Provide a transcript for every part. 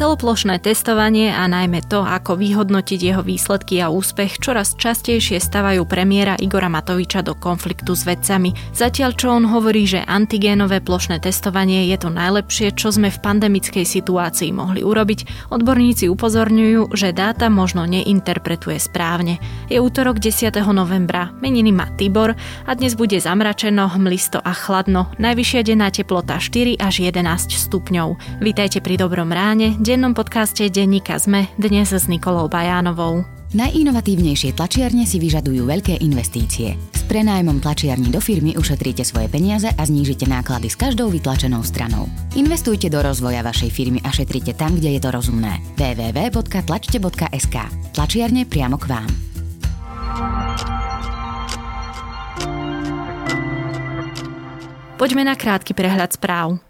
Celoplošné testovanie a najmä to, ako vyhodnotiť jeho výsledky a úspech, čoraz častejšie stavajú premiéra Igora Matoviča do konfliktu s vedcami. Zatiaľ čo on hovorí, že antigénové plošné testovanie je to najlepšie, čo sme v pandemickej situácii mohli urobiť, odborníci upozorňujú, že dáta možno neinterpretuje správne. Je útorok 10. novembra, meniny má Tibor a dnes bude zamračeno, hmlisto a chladno. Najvyššia denná teplota 4 až 11 stupňov. Vítajte pri Dobrom ráne, dennom podcaste Denníka ZME dnes s Nikolou Bajánovou. Najinovatívnejšie tlačiarne si vyžadujú veľké investície. S prenájmom tlačiarní do firmy ušetríte svoje peniaze a znížite náklady s každou vytlačenou stranou. Investujte do rozvoja vašej firmy a šetrite tam, kde je to rozumné. www.tlačte.sk Tlačiarne priamo k vám. Poďme na krátky prehľad správ.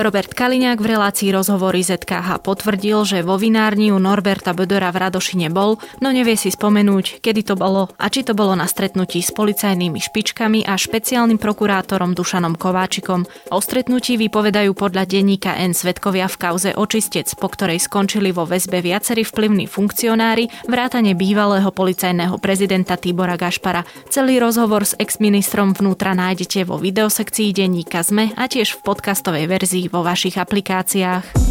Robert Kaliňák v relácii rozhovory ZKH potvrdil, že vo vinárni u Norberta Bödora v Radoši nebol, no nevie si spomenúť, kedy to bolo a či to bolo na stretnutí s policajnými špičkami a špeciálnym prokurátorom Dušanom Kováčikom. O stretnutí vypovedajú podľa denníka N svetkovia v kauze Očistec, po ktorej skončili vo väzbe viacerí vplyvní funkcionári, vrátane bývalého policajného prezidenta Tibora Gašpara. Celý rozhovor s exministrom vnútra nájdete vo videosekcii denníka ZME a tiež v podcastovej verzii vo vašich aplikáciách.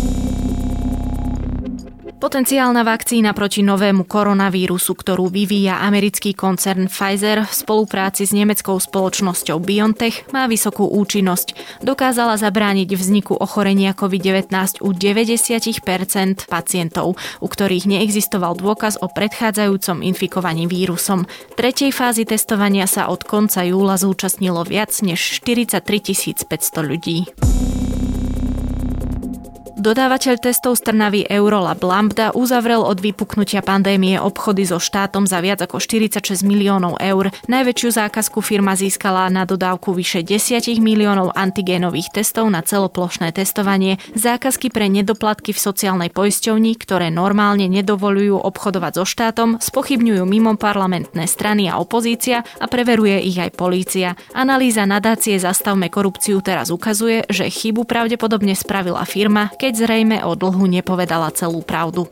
Potenciálna vakcína proti novému koronavírusu, ktorú vyvíja americký koncern Pfizer v spolupráci s nemeckou spoločnosťou BioNTech, má vysokú účinnosť. Dokázala zabrániť vzniku ochorenia COVID-19 u 90% pacientov, u ktorých neexistoval dôkaz o predchádzajúcom infikovaní vírusom. Tretej fázi testovania sa od konca júla zúčastnilo viac než 43 500 ľudí. Dodávateľ testov z Trnavy Eurolab Lambda uzavrel od vypuknutia pandémie obchody so štátom za viac ako 46 miliónov eur. Najväčšiu zákazku firma získala na dodávku vyše 10 miliónov antigénových testov na celoplošné testovanie, zákazky pre nedoplatky v sociálnej poisťovni, ktoré normálne nedovolujú obchodovať so štátom, spochybňujú mimo parlamentné strany a opozícia a preveruje ich aj polícia. Analýza nadácie Zastavme korupciu teraz ukazuje, že chybu pravdepodobne spravila firma, keď keď zrejme o dlhu nepovedala celú pravdu.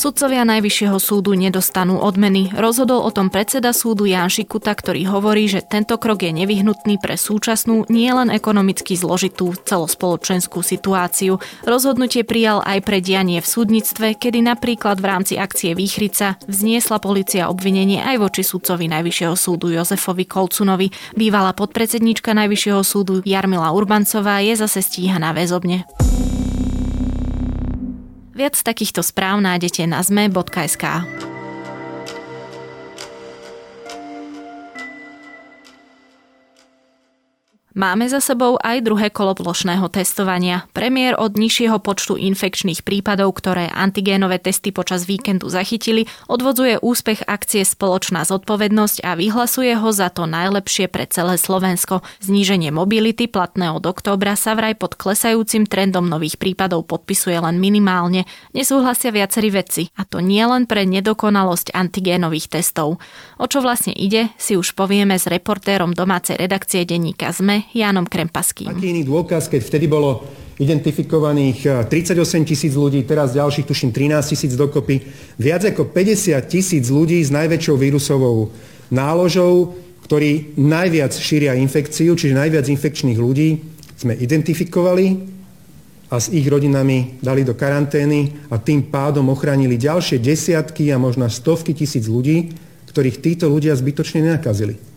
Sudcovia Najvyššieho súdu nedostanú odmeny. Rozhodol o tom predseda súdu Jan Šikuta, ktorý hovorí, že tento krok je nevyhnutný pre súčasnú, nielen ekonomicky zložitú celospoločenskú situáciu. Rozhodnutie prijal aj pre dianie v súdnictve, kedy napríklad v rámci akcie Výchrica vzniesla policia obvinenie aj voči sudcovi Najvyššieho súdu Jozefovi Kolcunovi. Bývalá podpredsednička Najvyššieho súdu Jarmila Urbancová je zase stíhaná väzobne. Viac takýchto správ nájdete na zme.sk. Máme za sebou aj druhé kolo plošného testovania. Premiér od nižšieho počtu infekčných prípadov, ktoré antigénové testy počas víkendu zachytili, odvodzuje úspech akcie Spoločná zodpovednosť a vyhlasuje ho za to najlepšie pre celé Slovensko. Zníženie mobility platné od októbra sa vraj pod klesajúcim trendom nových prípadov podpisuje len minimálne. Nesúhlasia viacerí vedci, a to nie len pre nedokonalosť antigénových testov. O čo vlastne ide, si už povieme s reportérom domácej redakcie denníka ZME Jánom Krempaským. Aký iný dôkaz, keď vtedy bolo identifikovaných 38 eh, tisíc ľudí, teraz ďalších tuším 13 tisíc dokopy, viac ako 50 tisíc ľudí s najväčšou vírusovou náložou, ktorí najviac šíria infekciu, čiže najviac infekčných ľudí sme identifikovali a s ich rodinami dali do karantény a tým pádom ochránili ďalšie desiatky a možno stovky tisíc ľudí, ktorých títo ľudia zbytočne nenakazili.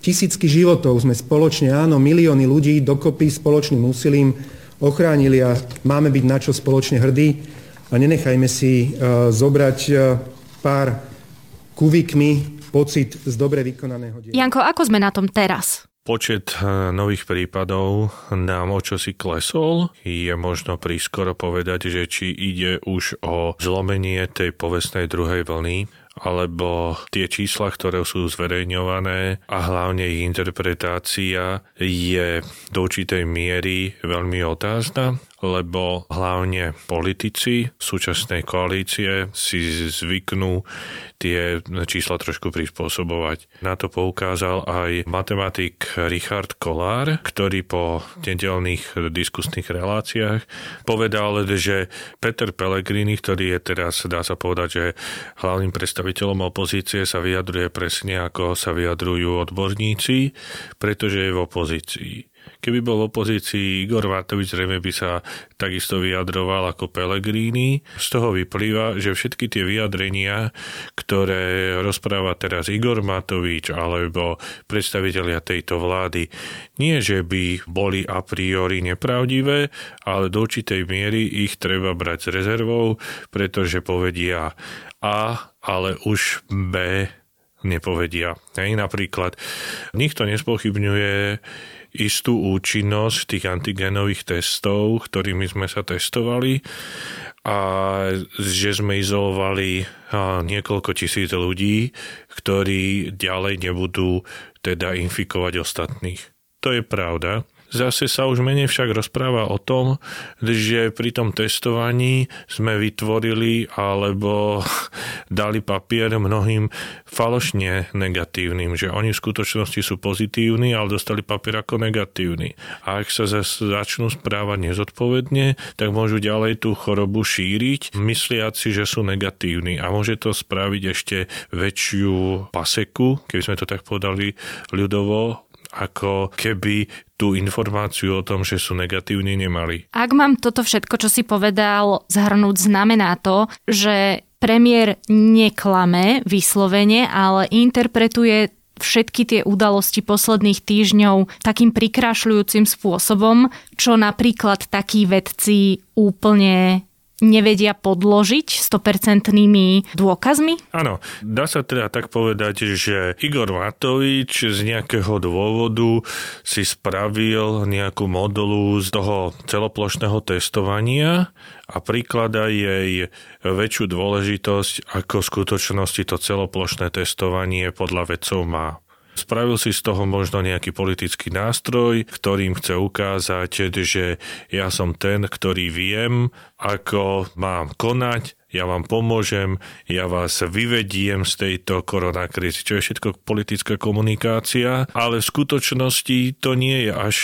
Tisícky životov sme spoločne, áno, milióny ľudí dokopy spoločným úsilím ochránili a máme byť na čo spoločne hrdí a nenechajme si uh, zobrať uh, pár kuvikmi pocit z dobre vykonaného diela. Janko, ako sme na tom teraz? Počet e, nových prípadov nám o čosi klesol. Je možno prískoro povedať, že či ide už o zlomenie tej povestnej druhej vlny, alebo tie čísla, ktoré sú zverejňované a hlavne ich interpretácia je do určitej miery veľmi otázna lebo hlavne politici súčasnej koalície si zvyknú tie čísla trošku prispôsobovať. Na to poukázal aj matematik Richard Kolár, ktorý po nedelných diskusných reláciách povedal, že Peter Pellegrini, ktorý je teraz, dá sa povedať, že hlavným predstaviteľom opozície sa vyjadruje presne ako sa vyjadrujú odborníci, pretože je v opozícii. Keby bol v opozícii Igor Matovič, zrejme by sa takisto vyjadroval ako Pelegrini. Z toho vyplýva, že všetky tie vyjadrenia, ktoré rozpráva teraz Igor Matovič alebo predstavitelia tejto vlády, nie že by boli a priori nepravdivé, ale do určitej miery ich treba brať s rezervou, pretože povedia A, ale už B nepovedia. Hej, napríklad nikto nespochybňuje istú účinnosť tých antigenových testov, ktorými sme sa testovali a že sme izolovali niekoľko tisíc ľudí, ktorí ďalej nebudú teda infikovať ostatných. To je pravda. Zase sa už menej však rozpráva o tom, že pri tom testovaní sme vytvorili alebo dali papier mnohým falošne negatívnym, že oni v skutočnosti sú pozitívni, ale dostali papier ako negatívny. A ak sa začnú správať nezodpovedne, tak môžu ďalej tú chorobu šíriť, mysliať si, že sú negatívni. A môže to spraviť ešte väčšiu paseku, keby sme to tak podali ľudovo, ako keby tú informáciu o tom, že sú negatívni, nemali. Ak mám toto všetko, čo si povedal, zhrnúť, znamená to, že premiér neklame vyslovene, ale interpretuje všetky tie udalosti posledných týždňov takým prikrašľujúcim spôsobom, čo napríklad takí vedci úplne nevedia podložiť 100% dôkazmi? Áno, dá sa teda tak povedať, že Igor Matovič z nejakého dôvodu si spravil nejakú modulu z toho celoplošného testovania a prikladá jej väčšiu dôležitosť, ako v skutočnosti to celoplošné testovanie podľa vedcov má. Spravil si z toho možno nejaký politický nástroj, ktorým chce ukázať, že ja som ten, ktorý viem, ako mám konať ja vám pomôžem, ja vás vyvediem z tejto koronakrízy, čo je všetko politická komunikácia, ale v skutočnosti to nie je až,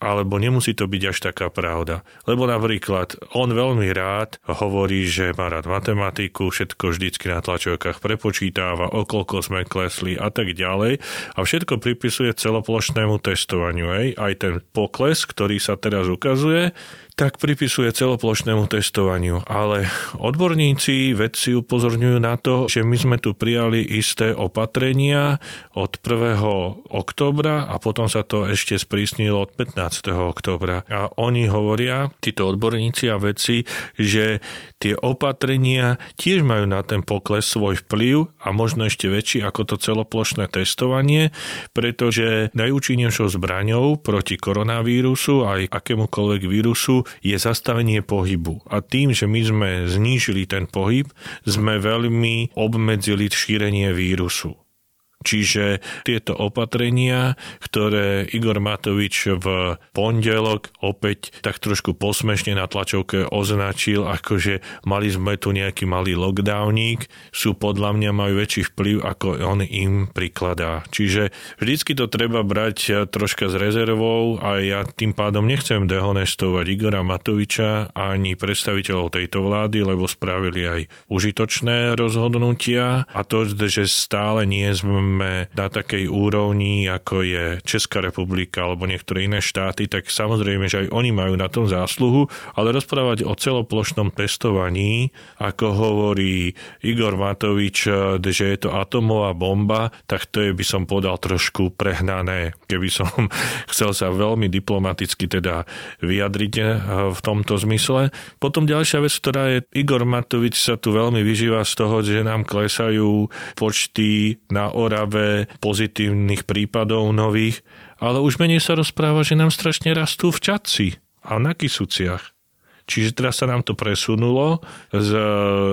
alebo nemusí to byť až taká pravda. Lebo napríklad on veľmi rád hovorí, že má rád matematiku, všetko vždycky na tlačovkách prepočítava, okolko sme klesli a tak ďalej a všetko pripisuje celoplošnému testovaniu. Aj, Aj ten pokles, ktorý sa teraz ukazuje, tak pripisuje celoplošnému testovaniu. Ale odborníci, vedci upozorňujú na to, že my sme tu prijali isté opatrenia od 1. oktobra a potom sa to ešte sprísnilo od 15. oktobra. A oni hovoria, títo odborníci a vedci, že tie opatrenia tiež majú na ten pokles svoj vplyv a možno ešte väčší ako to celoplošné testovanie, pretože najúčinnejšou zbraňou proti koronavírusu aj akémukoľvek vírusu je zastavenie pohybu. A tým, že my sme znížili ten pohyb, sme veľmi obmedzili šírenie vírusu. Čiže tieto opatrenia, ktoré Igor Matovič v pondelok opäť tak trošku posmešne na tlačovke označil, akože mali sme tu nejaký malý lockdowník, sú podľa mňa majú väčší vplyv, ako on im prikladá. Čiže vždycky to treba brať troška s rezervou a ja tým pádom nechcem dehonestovať Igora Matoviča ani predstaviteľov tejto vlády, lebo spravili aj užitočné rozhodnutia a to, že stále nie sme sme na takej úrovni, ako je Česká republika alebo niektoré iné štáty, tak samozrejme, že aj oni majú na tom zásluhu, ale rozprávať o celoplošnom testovaní, ako hovorí Igor Matovič, že je to atomová bomba, tak to je by som podal trošku prehnané, keby som chcel sa veľmi diplomaticky teda vyjadriť eh, v tomto zmysle. Potom ďalšia vec, ktorá je, Igor Matovič sa tu veľmi vyžíva z toho, že nám klesajú počty na ora Orave pozitívnych prípadov nových, ale už menej sa rozpráva, že nám strašne rastú v Čadci a na Kisuciach. Čiže teraz sa nám to presunulo z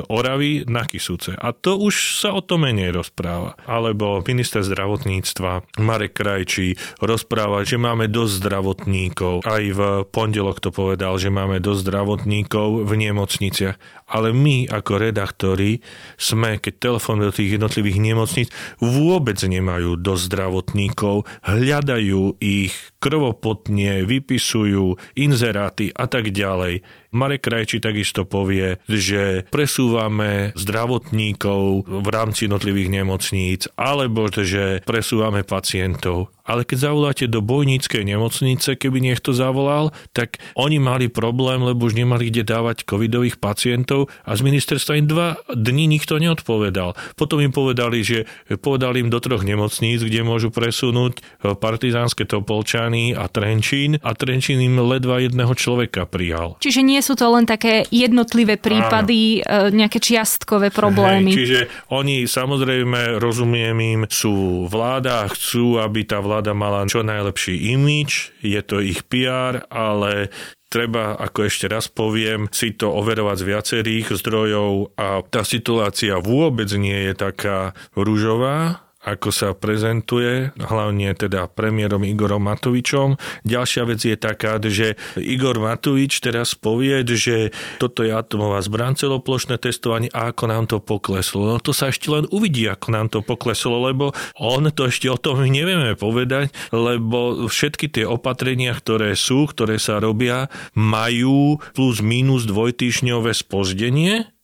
Oravy na Kisúce. A to už sa o to menej rozpráva. Alebo minister zdravotníctva Marek Krajčí rozpráva, že máme dosť zdravotníkov. Aj v pondelok to povedal, že máme dosť zdravotníkov v nemocniciach. Ale my ako redaktori sme, keď telefón do tých jednotlivých nemocníc, vôbec nemajú dosť zdravotníkov, hľadajú ich krvopotne, vypisujú inzeráty a tak ďalej. Marek Krajči takisto povie, že presúvame zdravotníkov v rámci jednotlivých nemocníc, alebo že presúvame pacientov ale keď zavoláte do bojníckej nemocnice, keby niekto zavolal, tak oni mali problém, lebo už nemali kde dávať covidových pacientov a z ministerstva im dva dní nikto neodpovedal. Potom im povedali, že povedali im do troch nemocníc, kde môžu presunúť eh, partizánske Topolčany a Trenčín a Trenčín im ledva jedného človeka prijal. Čiže nie sú to len také jednotlivé prípady, Áno. Eh, nejaké čiastkové problémy. Hej, čiže oni samozrejme, rozumiem im, sú vláda, chcú, aby tá vláda vláda mala čo najlepší imič, je to ich PR, ale treba, ako ešte raz poviem, si to overovať z viacerých zdrojov a tá situácia vôbec nie je taká rúžová, ako sa prezentuje, hlavne teda premiérom Igorom Matovičom. Ďalšia vec je taká, že Igor Matovič teraz povie, že toto je atomová zbran, celoplošné testovanie a ako nám to pokleslo. No to sa ešte len uvidí, ako nám to pokleslo, lebo on to ešte o tom nevieme povedať, lebo všetky tie opatrenia, ktoré sú, ktoré sa robia, majú plus minus dvojtýžňové spozdenie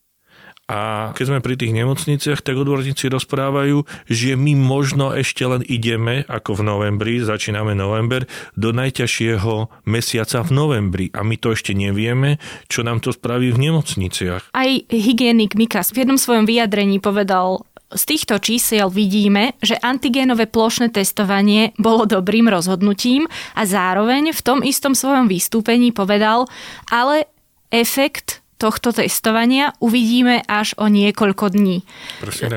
a keď sme pri tých nemocniciach, tak odborníci rozprávajú, že my možno ešte len ideme, ako v novembri, začíname november, do najťažšieho mesiaca v novembri. A my to ešte nevieme, čo nám to spraví v nemocniciach. Aj hygienik Mikas v jednom svojom vyjadrení povedal, z týchto čísiel vidíme, že antigénové plošné testovanie bolo dobrým rozhodnutím a zároveň v tom istom svojom vystúpení povedal, ale efekt tohto testovania uvidíme až o niekoľko dní.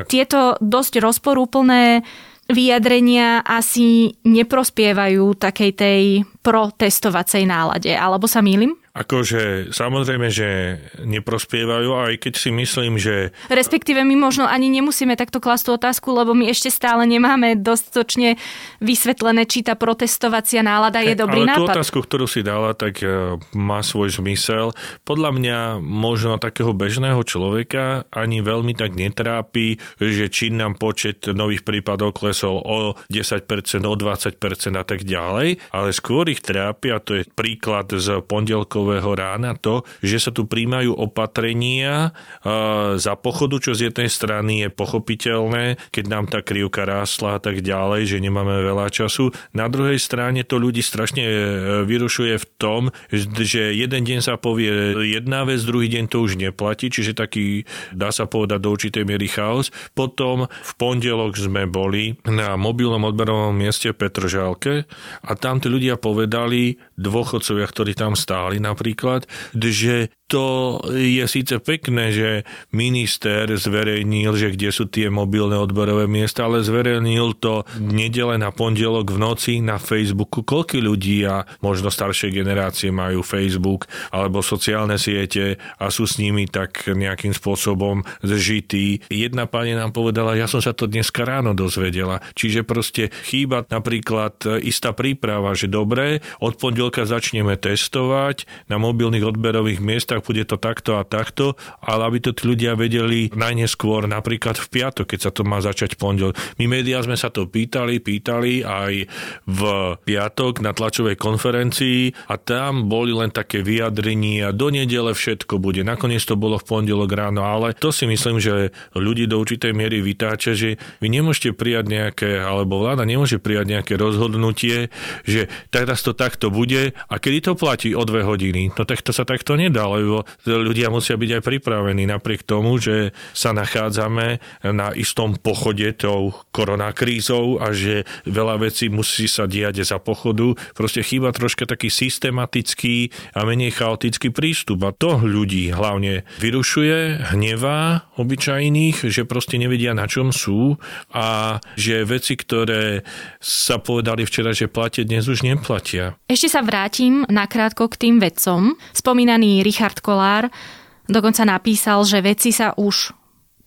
Tieto dosť rozporúplné vyjadrenia asi neprospievajú takej tej protestovacej nálade, alebo sa mýlim? Akože samozrejme, že neprospievajú, aj keď si myslím, že... Respektíve my možno ani nemusíme takto klasť tú otázku, lebo my ešte stále nemáme dostatočne vysvetlené, či tá protestovacia nálada je dobrý ale nápad. tú otázku, ktorú si dala, tak e, má svoj zmysel. Podľa mňa možno takého bežného človeka ani veľmi tak netrápi, že či nám počet nových prípadov klesol o 10%, o 20% a tak ďalej, ale skôr ich trápi, a to je príklad z pondelkov piatkového rána to, že sa tu príjmajú opatrenia za pochodu, čo z jednej strany je pochopiteľné, keď nám tá krivka rástla a tak ďalej, že nemáme veľa času. Na druhej strane to ľudí strašne e, vyrušuje v tom, že jeden deň sa povie jedna vec, druhý deň to už neplatí, čiže taký, dá sa povedať, do určitej miery chaos. Potom v pondelok sme boli na mobilnom odberovom mieste v Petržálke a tam tí ľudia povedali, dôchodcovia, ktorí tam stáli na napríklad, že to je síce pekné, že minister zverejnil, že kde sú tie mobilné odborové miesta, ale zverejnil to nedele na pondelok v noci na Facebooku. Koľko ľudí a možno staršie generácie majú Facebook alebo sociálne siete a sú s nimi tak nejakým spôsobom zžití. Jedna pani nám povedala, ja som sa to dneska ráno dozvedela. Čiže proste chýba napríklad istá príprava, že dobre, od pondelka začneme testovať na mobilných odberových miestach bude to takto a takto, ale aby to tí ľudia vedeli najneskôr napríklad v piatok, keď sa to má začať pondel. My médiá sme sa to pýtali, pýtali aj v piatok na tlačovej konferencii a tam boli len také vyjadrenia, do nedele všetko bude. Nakoniec to bolo v pondelok ráno, ale to si myslím, že ľudí do určitej miery vytáča, že vy nemôžete prijať nejaké, alebo vláda nemôže prijať nejaké rozhodnutie, že teraz to takto bude a kedy to platí o dve hodiny. No tak to sa takto nedá, lebo ľudia musia byť aj pripravení napriek tomu, že sa nachádzame na istom pochode tou koronakrízou a že veľa vecí musí sa diať za pochodu. Proste chýba troška taký systematický a menej chaotický prístup a to ľudí hlavne vyrušuje, hnevá obyčajných, že proste nevedia na čom sú a že veci, ktoré sa povedali včera, že platia, dnes už neplatia. Ešte sa vrátim nakrátko k tým veciam vedcom. Spomínaný Richard Kolár dokonca napísal, že vedci sa už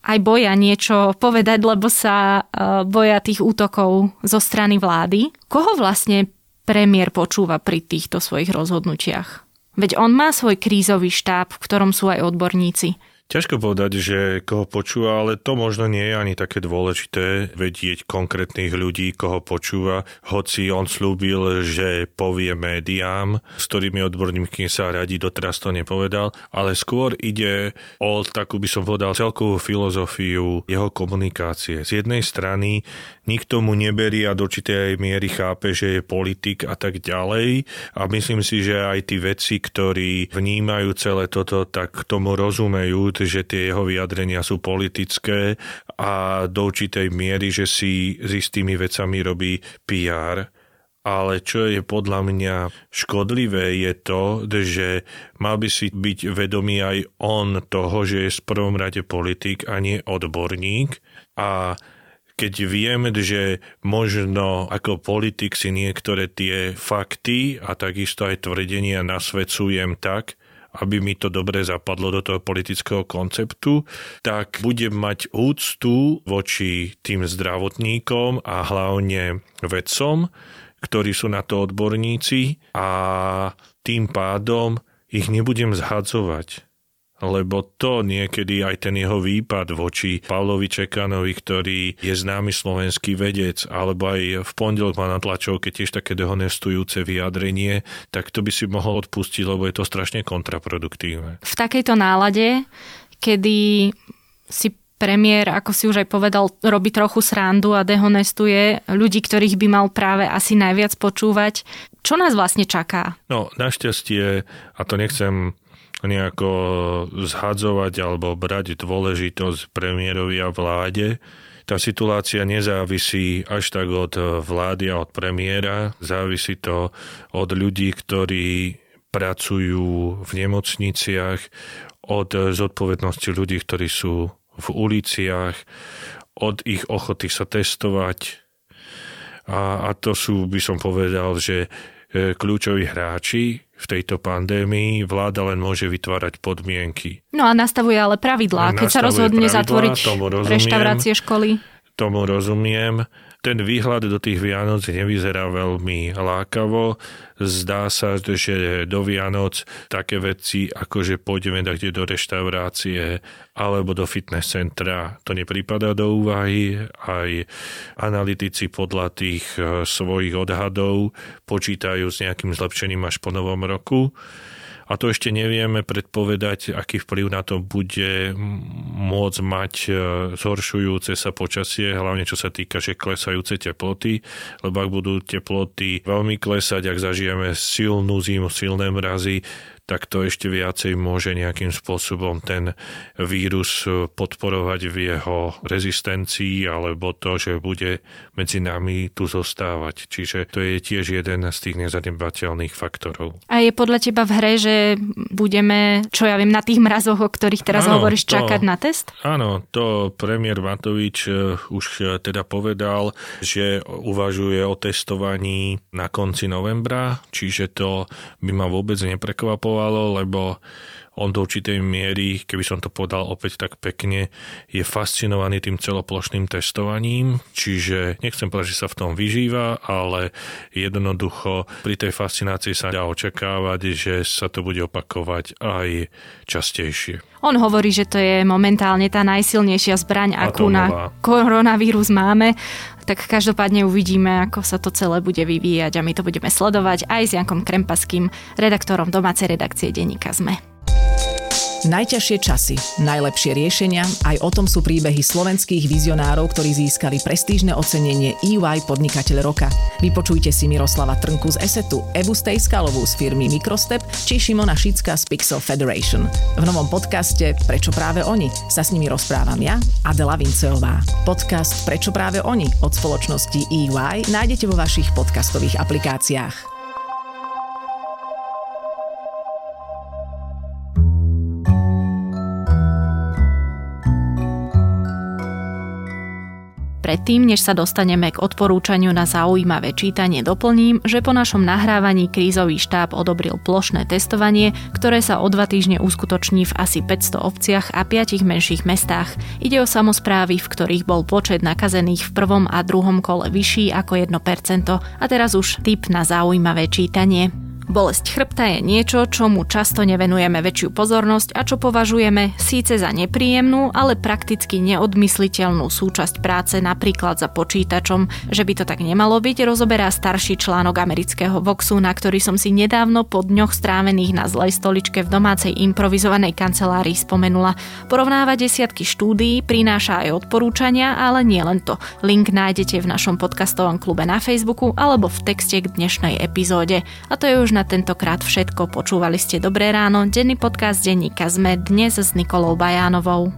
aj boja niečo povedať, lebo sa e, boja tých útokov zo strany vlády. Koho vlastne premiér počúva pri týchto svojich rozhodnutiach? Veď on má svoj krízový štáb, v ktorom sú aj odborníci. Ťažko povedať, že koho počúva, ale to možno nie je ani také dôležité vedieť konkrétnych ľudí, koho počúva, hoci on slúbil, že povie médiám, s ktorými odborníky sa radí, doteraz to nepovedal, ale skôr ide o takú by som povedal celkovú filozofiu jeho komunikácie. Z jednej strany nikto mu neberie a do určitej miery chápe, že je politik a tak ďalej. A myslím si, že aj tí vedci, ktorí vnímajú celé toto, tak tomu rozumejú, že tie jeho vyjadrenia sú politické a do určitej miery, že si s istými vecami robí PR. Ale čo je podľa mňa škodlivé je to, že mal by si byť vedomý aj on toho, že je v prvom rade politik a nie odborník a keď vieme, že možno ako politik si niektoré tie fakty a takisto aj tvrdenia nasvedcujem tak, aby mi to dobre zapadlo do toho politického konceptu, tak budem mať úctu voči tým zdravotníkom a hlavne vedcom, ktorí sú na to odborníci a tým pádom ich nebudem zhadzovať lebo to niekedy aj ten jeho výpad voči Pavlovi Čekanovi, ktorý je známy slovenský vedec, alebo aj v pondelok má na tlačovke tiež také dehonestujúce vyjadrenie, tak to by si mohol odpustiť, lebo je to strašne kontraproduktívne. V takejto nálade, kedy si premiér, ako si už aj povedal, robí trochu srandu a dehonestuje ľudí, ktorých by mal práve asi najviac počúvať. Čo nás vlastne čaká? No, našťastie, a to nechcem nejako zhadzovať alebo brať dôležitosť premiérovi a vláde. Tá situácia nezávisí až tak od vlády a od premiéra, závisí to od ľudí, ktorí pracujú v nemocniciach, od zodpovednosti ľudí, ktorí sú v uliciach, od ich ochoty sa testovať. A, a to sú, by som povedal, že e, kľúčoví hráči v tejto pandémii vláda len môže vytvárať podmienky. No a nastavuje ale pravidlá, keď sa rozhodne pravidlá, zatvoriť reštaurácie, školy. Tomu rozumiem. Ten výhľad do tých Vianoc nevyzerá veľmi lákavo. Zdá sa, že do Vianoc také veci, ako že pôjdeme kde do reštaurácie alebo do fitness centra, to nepripadá do úvahy. Aj analytici podľa tých eh, svojich odhadov počítajú s nejakým zlepšením až po novom roku a to ešte nevieme predpovedať, aký vplyv na to bude môcť mať e, zhoršujúce sa počasie, hlavne čo sa týka, že klesajúce teploty, lebo ak budú teploty veľmi klesať, ak zažijeme silnú zimu, silné mrazy, tak to ešte viacej môže nejakým spôsobom ten vírus podporovať v jeho rezistencii alebo to, že bude medzi nami tu zostávať. Čiže to je tiež jeden z tých nezanedbateľných faktorov. A je podľa teba v hre, že budeme, čo ja viem, na tých mrazoch, o ktorých teraz áno, hovoríš, to, čakať na test? Áno, to premiér Matovič eh, už eh, teda povedal, že uvažuje o testovaní na konci novembra, čiže to by ma vôbec neprekvapovalo fungovalo, lebo on do určitej miery, keby som to povedal opäť tak pekne, je fascinovaný tým celoplošným testovaním, čiže nechcem povedať, že sa v tom vyžíva, ale jednoducho pri tej fascinácii sa dá očakávať, že sa to bude opakovať aj častejšie. On hovorí, že to je momentálne tá najsilnejšia zbraň, akú na koronavírus máme tak každopádne uvidíme, ako sa to celé bude vyvíjať a my to budeme sledovať aj s Jankom Krempaským, redaktorom domácej redakcie Deníka ZME. Najťažšie časy, najlepšie riešenia, aj o tom sú príbehy slovenských vizionárov, ktorí získali prestížne ocenenie EY Podnikateľ roka. Vypočujte si Miroslava Trnku z Esetu, Evu Stejskalovú z firmy Microstep či Šimona Šicka z Pixel Federation. V novom podcaste Prečo práve oni sa s nimi rozprávam ja, Adela Vinceová. Podcast Prečo práve oni od spoločnosti EY nájdete vo vašich podcastových aplikáciách. Predtým než sa dostaneme k odporúčaniu na zaujímavé čítanie, doplním, že po našom nahrávaní krízový štáb odobril plošné testovanie, ktoré sa o dva týždne uskutoční v asi 500 obciach a 5 menších mestách. Ide o samozprávy, v ktorých bol počet nakazených v prvom a druhom kole vyšší ako 1%. A teraz už tip na zaujímavé čítanie. Bolesť chrbta je niečo, čomu často nevenujeme väčšiu pozornosť a čo považujeme síce za nepríjemnú, ale prakticky neodmysliteľnú súčasť práce napríklad za počítačom. Že by to tak nemalo byť, rozoberá starší článok amerického Voxu, na ktorý som si nedávno po dňoch strávených na zlej stoličke v domácej improvizovanej kancelárii spomenula. Porovnáva desiatky štúdií, prináša aj odporúčania, ale nie len to. Link nájdete v našom podcastovom klube na Facebooku alebo v texte k dnešnej epizóde. A to je už na tentokrát všetko. Počúvali ste Dobré ráno, denný podcast denníka ZME dnes s Nikolou Bajánovou.